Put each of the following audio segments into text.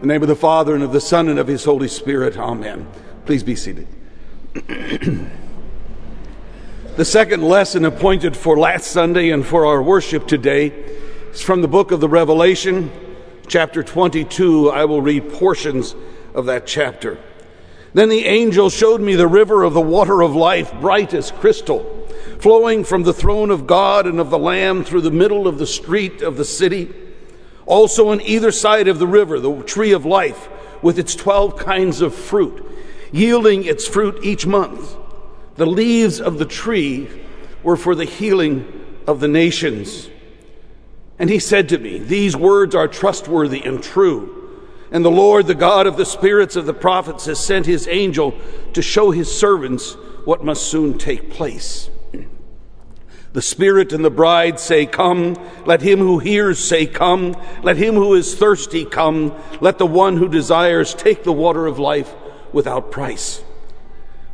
The name of the Father, and of the Son, and of his Holy Spirit. Amen. Please be seated. the second lesson appointed for last Sunday and for our worship today is from the book of the Revelation, chapter 22. I will read portions of that chapter. Then the angel showed me the river of the water of life, bright as crystal, flowing from the throne of God and of the Lamb through the middle of the street of the city. Also, on either side of the river, the tree of life with its 12 kinds of fruit, yielding its fruit each month. The leaves of the tree were for the healing of the nations. And he said to me, These words are trustworthy and true. And the Lord, the God of the spirits of the prophets, has sent his angel to show his servants what must soon take place. The Spirit and the bride say, Come. Let him who hears say, Come. Let him who is thirsty come. Let the one who desires take the water of life without price.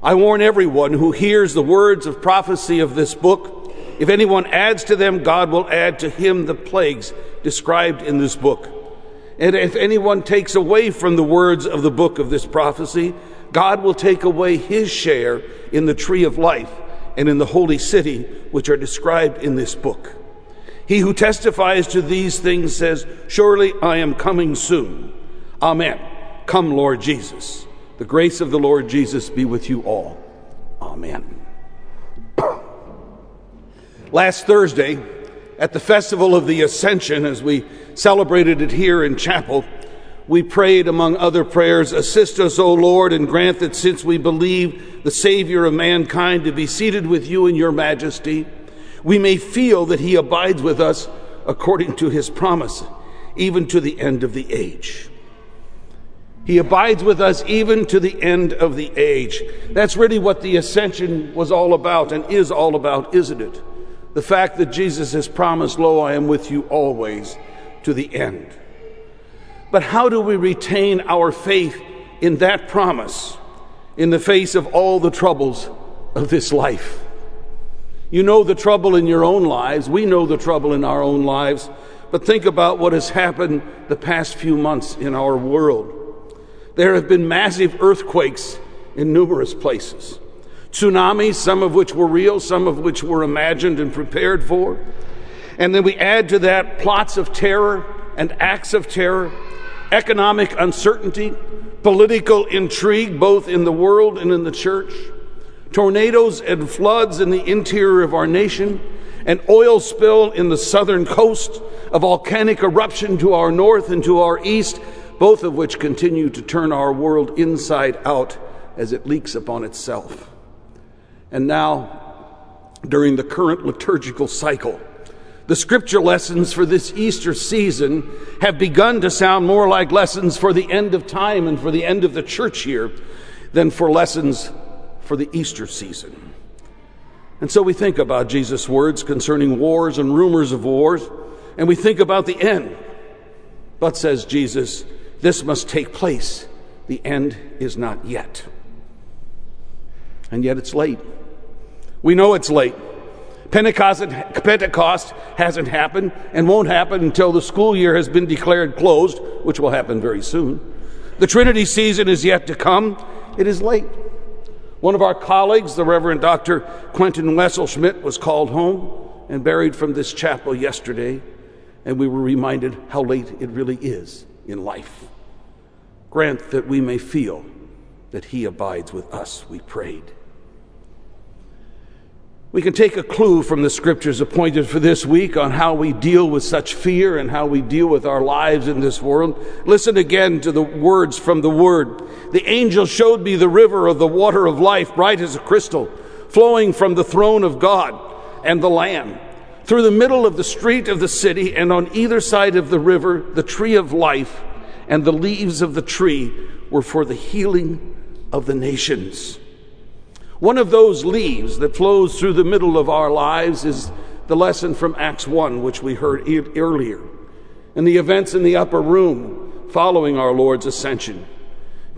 I warn everyone who hears the words of prophecy of this book. If anyone adds to them, God will add to him the plagues described in this book. And if anyone takes away from the words of the book of this prophecy, God will take away his share in the tree of life and in the holy city, which are described in this book. He who testifies to these things says, Surely I am coming soon. Amen. Come, Lord Jesus. The grace of the Lord Jesus be with you all. Amen. Last Thursday, at the festival of the Ascension, as we celebrated it here in chapel, we prayed, among other prayers, Assist us, O Lord, and grant that since we believe the Savior of mankind to be seated with you in your majesty, we may feel that he abides with us according to his promise, even to the end of the age. He abides with us even to the end of the age. That's really what the ascension was all about and is all about, isn't it? The fact that Jesus has promised, Lo, I am with you always to the end. But how do we retain our faith in that promise in the face of all the troubles of this life? You know the trouble in your own lives. We know the trouble in our own lives. But think about what has happened the past few months in our world. There have been massive earthquakes in numerous places, tsunamis, some of which were real, some of which were imagined and prepared for. And then we add to that plots of terror and acts of terror economic uncertainty, political intrigue, both in the world and in the church, tornadoes and floods in the interior of our nation, an oil spill in the southern coast, a volcanic eruption to our north and to our east, both of which continue to turn our world inside out as it leaks upon itself. And now, during the current liturgical cycle, the scripture lessons for this Easter season have begun to sound more like lessons for the end of time and for the end of the church year than for lessons for the Easter season. And so we think about Jesus' words concerning wars and rumors of wars, and we think about the end. But, says Jesus, this must take place. The end is not yet. And yet it's late. We know it's late. Pentecost, Pentecost hasn't happened and won't happen until the school year has been declared closed, which will happen very soon. The Trinity season is yet to come. It is late. One of our colleagues, the Reverend Dr. Quentin Wesselschmidt, was called home and buried from this chapel yesterday, and we were reminded how late it really is in life. Grant that we may feel that He abides with us, we prayed. We can take a clue from the scriptures appointed for this week on how we deal with such fear and how we deal with our lives in this world. Listen again to the words from the Word. The angel showed me the river of the water of life, bright as a crystal, flowing from the throne of God and the Lamb. Through the middle of the street of the city, and on either side of the river, the tree of life and the leaves of the tree were for the healing of the nations. One of those leaves that flows through the middle of our lives is the lesson from Acts 1, which we heard e- earlier, and the events in the upper room following our Lord's ascension.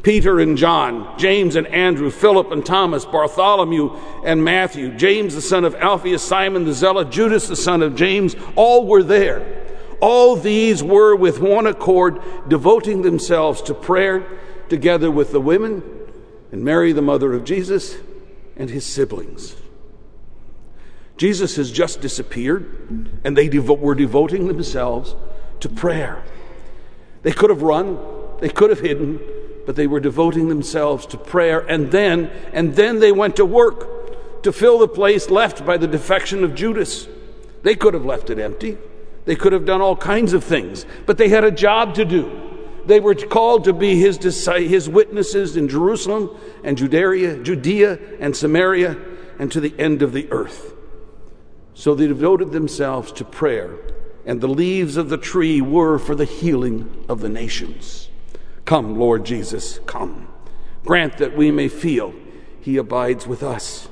Peter and John, James and Andrew, Philip and Thomas, Bartholomew and Matthew, James the son of Alphaeus, Simon the Zealot, Judas the son of James, all were there. All these were with one accord devoting themselves to prayer together with the women and Mary, the mother of Jesus, and his siblings. Jesus has just disappeared, and they devo- were devoting themselves to prayer. They could have run, they could have hidden, but they were devoting themselves to prayer, and then, and then they went to work to fill the place left by the defection of Judas. They could have left it empty. They could have done all kinds of things, but they had a job to do. They were called to be his, his witnesses in Jerusalem and Judea, Judea and Samaria and to the end of the earth. So they devoted themselves to prayer, and the leaves of the tree were for the healing of the nations. Come, Lord Jesus, come. Grant that we may feel he abides with us.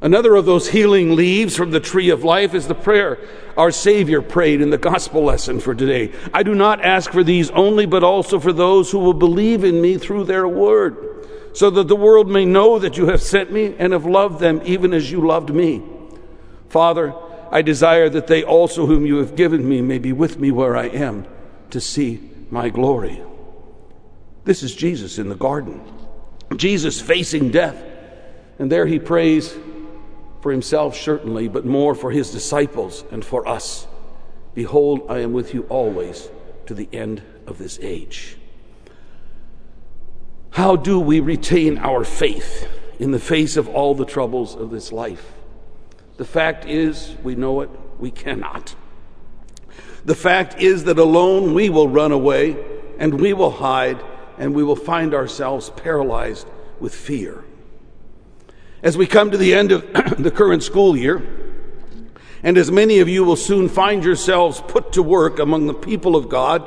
Another of those healing leaves from the tree of life is the prayer our Savior prayed in the gospel lesson for today. I do not ask for these only, but also for those who will believe in me through their word, so that the world may know that you have sent me and have loved them even as you loved me. Father, I desire that they also, whom you have given me, may be with me where I am to see my glory. This is Jesus in the garden, Jesus facing death. And there he prays for himself, certainly, but more for his disciples and for us. Behold, I am with you always to the end of this age. How do we retain our faith in the face of all the troubles of this life? The fact is, we know it, we cannot. The fact is that alone we will run away and we will hide and we will find ourselves paralyzed with fear. As we come to the end of the current school year, and as many of you will soon find yourselves put to work among the people of God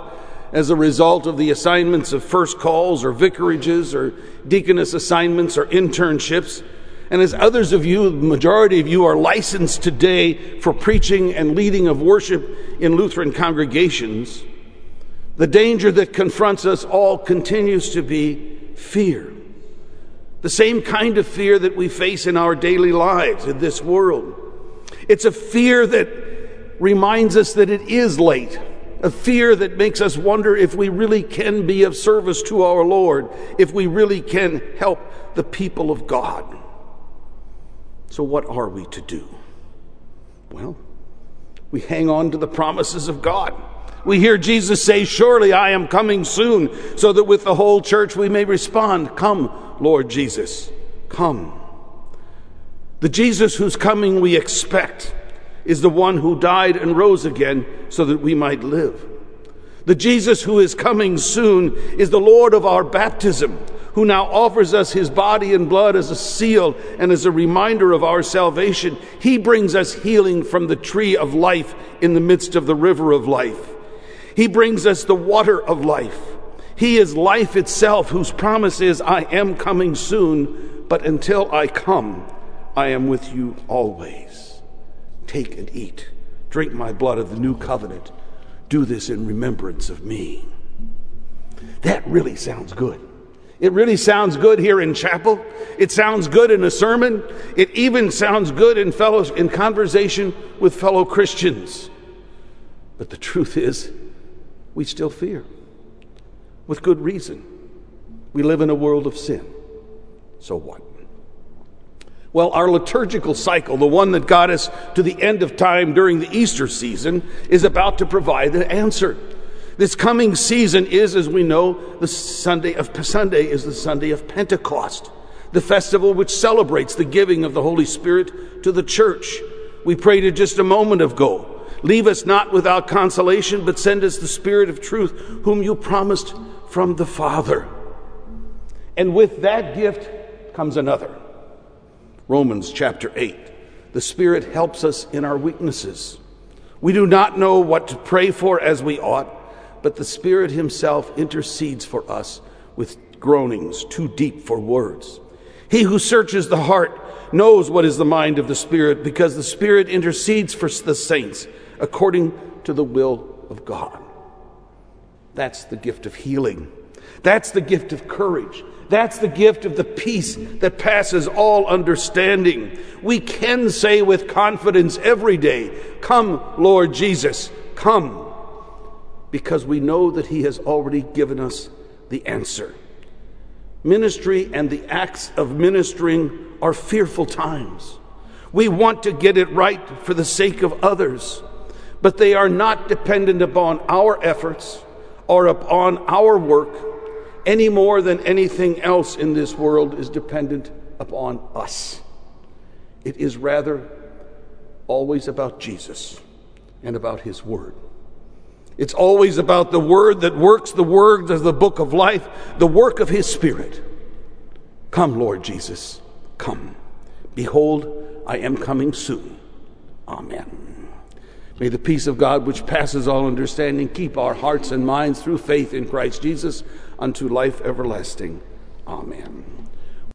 as a result of the assignments of first calls or vicarages or deaconess assignments or internships, and as others of you, the majority of you, are licensed today for preaching and leading of worship in Lutheran congregations, the danger that confronts us all continues to be fear. The same kind of fear that we face in our daily lives in this world. It's a fear that reminds us that it is late, a fear that makes us wonder if we really can be of service to our Lord, if we really can help the people of God. So, what are we to do? Well, we hang on to the promises of God. We hear Jesus say, Surely I am coming soon, so that with the whole church we may respond, Come, Lord Jesus, come. The Jesus whose coming we expect is the one who died and rose again so that we might live. The Jesus who is coming soon is the Lord of our baptism, who now offers us his body and blood as a seal and as a reminder of our salvation. He brings us healing from the tree of life in the midst of the river of life. He brings us the water of life. He is life itself, whose promise is, I am coming soon, but until I come, I am with you always. Take and eat. Drink my blood of the new covenant. Do this in remembrance of me. That really sounds good. It really sounds good here in chapel. It sounds good in a sermon. It even sounds good in fellows in conversation with fellow Christians. But the truth is, we still fear. With good reason. We live in a world of sin. So what? Well, our liturgical cycle, the one that got us to the end of time during the Easter season, is about to provide the answer. This coming season is, as we know, the Sunday of Sunday is the Sunday of Pentecost, the festival which celebrates the giving of the Holy Spirit to the church. We prayed it just a moment ago. Leave us not without consolation, but send us the Spirit of truth, whom you promised from the Father. And with that gift comes another. Romans chapter 8. The Spirit helps us in our weaknesses. We do not know what to pray for as we ought but the Spirit Himself intercedes for us with groanings too deep for words. He who searches the heart knows what is the mind of the Spirit, because the Spirit intercedes for the saints according to the will of God. That's the gift of healing. That's the gift of courage. That's the gift of the peace that passes all understanding. We can say with confidence every day, Come, Lord Jesus, come because we know that He has already given us the answer. Ministry and the acts of ministering are fearful times. We want to get it right for the sake of others, but they are not dependent upon our efforts or upon our work any more than anything else in this world is dependent upon us. It is rather always about Jesus and about His Word. It's always about the Word that works, the Word of the book of life, the work of His Spirit. Come, Lord Jesus, come. Behold, I am coming soon. Amen. May the peace of God, which passes all understanding, keep our hearts and minds through faith in Christ Jesus unto life everlasting. Amen.